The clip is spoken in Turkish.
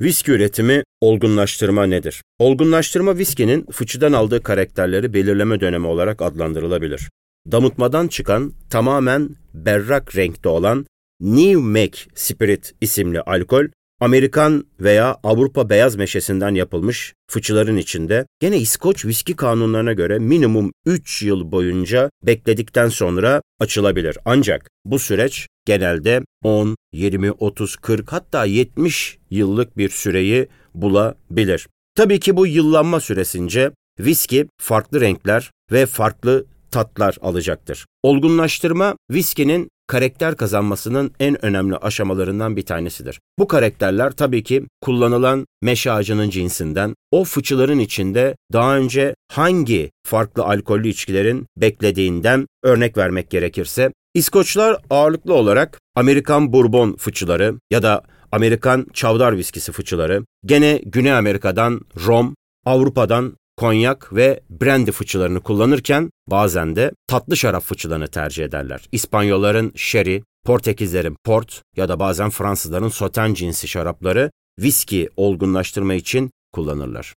Viski üretimi, olgunlaştırma nedir? Olgunlaştırma viskinin fıçıdan aldığı karakterleri belirleme dönemi olarak adlandırılabilir. Damıtmadan çıkan, tamamen berrak renkte olan New Make Spirit isimli alkol, Amerikan veya Avrupa beyaz meşesinden yapılmış fıçıların içinde gene İskoç viski kanunlarına göre minimum 3 yıl boyunca bekledikten sonra açılabilir. Ancak bu süreç genelde 10, 20, 30, 40 hatta 70 yıllık bir süreyi bulabilir. Tabii ki bu yıllanma süresince viski farklı renkler ve farklı tatlar alacaktır. Olgunlaştırma viskinin karakter kazanmasının en önemli aşamalarından bir tanesidir. Bu karakterler tabii ki kullanılan meşe ağacının cinsinden, o fıçıların içinde daha önce hangi farklı alkollü içkilerin beklediğinden örnek vermek gerekirse, İskoçlar ağırlıklı olarak Amerikan bourbon fıçıları ya da Amerikan çavdar viskisi fıçıları, gene Güney Amerika'dan rom, Avrupa'dan konyak ve brandy fıçılarını kullanırken bazen de tatlı şarap fıçılarını tercih ederler. İspanyolların sherry, Portekizlerin port ya da bazen Fransızların soten cinsi şarapları viski olgunlaştırma için kullanırlar.